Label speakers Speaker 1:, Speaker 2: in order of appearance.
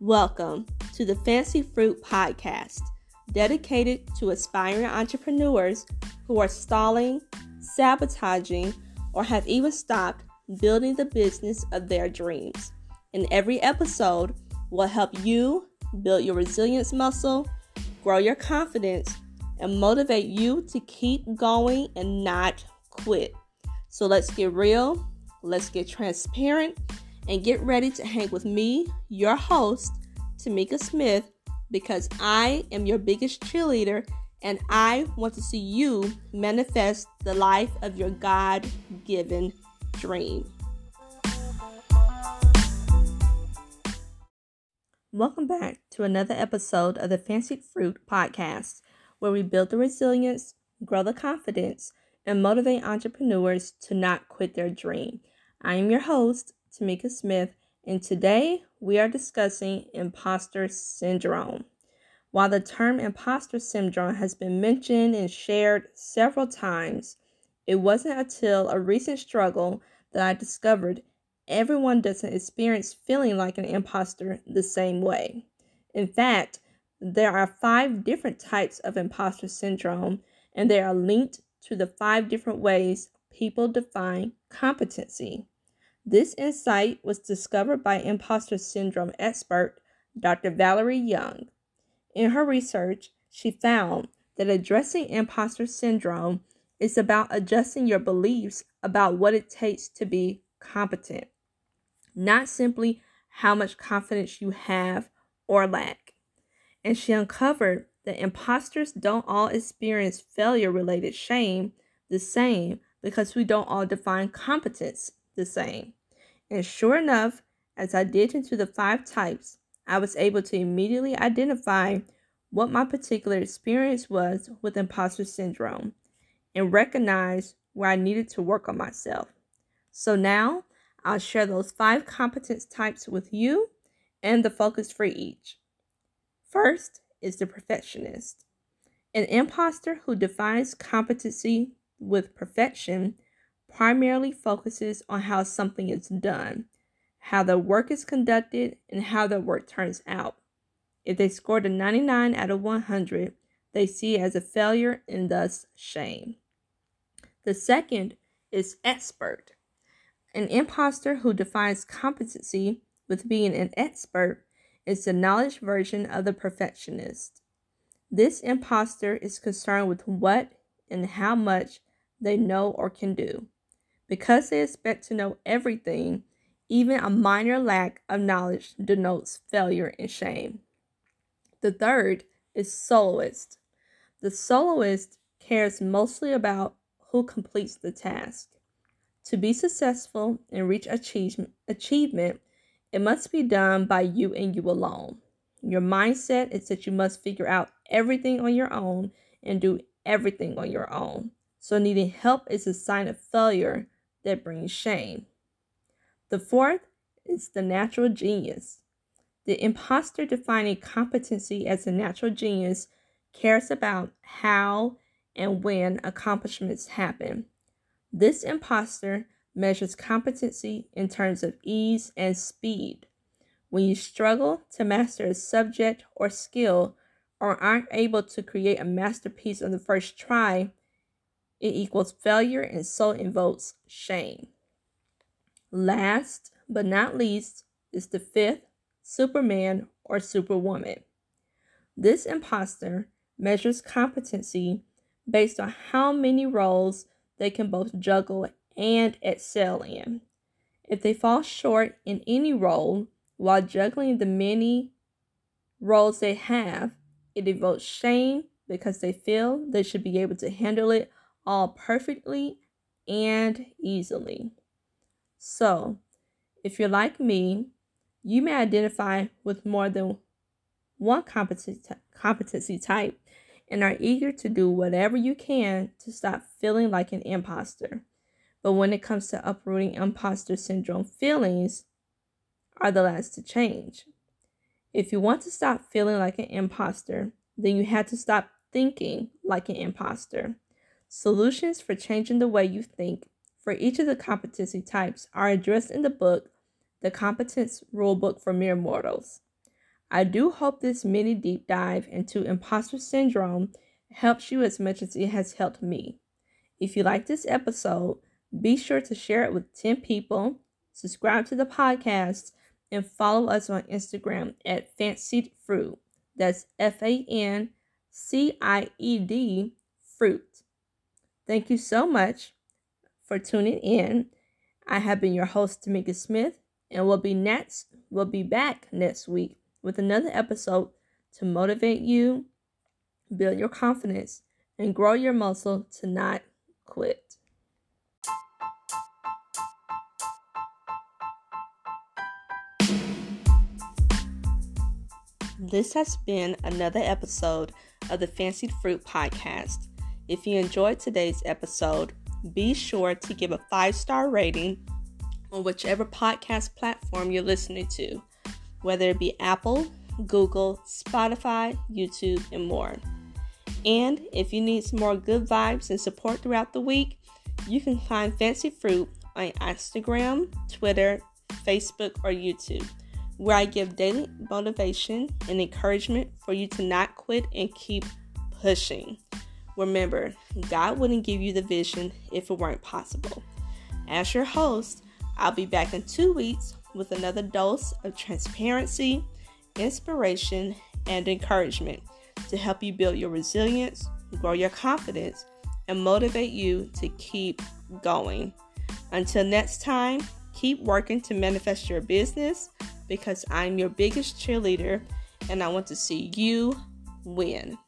Speaker 1: Welcome to the Fancied Fruit Podcast, dedicated to aspiring entrepreneurs who are stalling, sabotaging, or have even stopped building the business of their dreams. In every episode, will help you build your resilience muscle, grow your confidence, and motivate you to keep going and not quit. So let's get real, let's get transparent, and get ready to hang with me, your host, Tamika Smith, because I am your biggest cheerleader and I want to see you manifest the life of your God given dream. Welcome back to another episode of the Fancied Fruit Podcast, where we build the resilience, grow the confidence, and motivate entrepreneurs to not quit their dream. I am your host, Tamika Smith, and today we are discussing imposter syndrome. While the term imposter syndrome has been mentioned and shared several times, it wasn't until a recent struggle that I discovered everyone doesn't experience feeling like an imposter the same way. In fact, there are five different types of imposter syndrome, and they are linked to the five different ways people define competency. This insight was discovered by imposter syndrome expert Dr. Valerie Young. In her research, she found that addressing imposter syndrome is about adjusting your beliefs about what it takes to be competent, not simply how much confidence you have or lack. And she uncovered that imposters don't all experience failure related shame the same because we don't all define competence the same. And sure enough, as I did into the five types, I was able to immediately identify what my particular experience was with imposter syndrome and recognize where I needed to work on myself. So now I'll share those five competence types with you and the focus for each. First is the perfectionist. An imposter who defines competency with perfection primarily focuses on how something is done, how the work is conducted, and how the work turns out. If they scored a 99 out of 100, they see it as a failure and thus shame. The second is expert. An imposter who defines competency with being an expert is the knowledge version of the perfectionist. This imposter is concerned with what and how much they know or can do. Because they expect to know everything, even a minor lack of knowledge denotes failure and shame. The third is soloist. The soloist cares mostly about who completes the task. To be successful and reach achievement, achievement, it must be done by you and you alone. Your mindset is that you must figure out everything on your own and do everything on your own. So, needing help is a sign of failure that brings shame. The fourth is the natural genius. The imposter defining competency as a natural genius cares about how and when accomplishments happen. This imposter measures competency in terms of ease and speed. When you struggle to master a subject or skill or aren't able to create a masterpiece on the first try, it equals failure and so invokes shame. Last but not least is the fifth Superman or Superwoman. This imposter measures competency based on how many roles they can both juggle and excel in. If they fall short in any role while juggling the many roles they have, it evokes shame because they feel they should be able to handle it all perfectly and easily. So, if you're like me, you may identify with more than one competency type and are eager to do whatever you can to stop feeling like an imposter. But when it comes to uprooting imposter syndrome feelings, are the last to change. If you want to stop feeling like an imposter, then you have to stop thinking like an imposter. Solutions for changing the way you think for each of the competency types are addressed in the book, The Competence Rulebook for Mere Mortals. I do hope this mini deep dive into imposter syndrome helps you as much as it has helped me. If you like this episode, be sure to share it with 10 people, subscribe to the podcast, and follow us on Instagram at Fancied Fruit. That's F A N C I E D Fruit. Thank you so much for tuning in. I have been your host, Tamika Smith, and we'll be next. We'll be back next week with another episode to motivate you, build your confidence, and grow your muscle to not quit. This has been another episode of the Fancied Fruit Podcast. If you enjoyed today's episode, be sure to give a five star rating on whichever podcast platform you're listening to, whether it be Apple, Google, Spotify, YouTube, and more. And if you need some more good vibes and support throughout the week, you can find Fancied Fruit on Instagram, Twitter, Facebook, or YouTube, where I give daily motivation and encouragement for you to not quit and keep pushing. Remember, God wouldn't give you the vision if it weren't possible. As your host, I'll be back in two weeks with another dose of transparency, inspiration, and encouragement to help you build your resilience, grow your confidence, and motivate you to keep going. Until next time, keep working to manifest your business because I'm your biggest cheerleader and I want to see you win.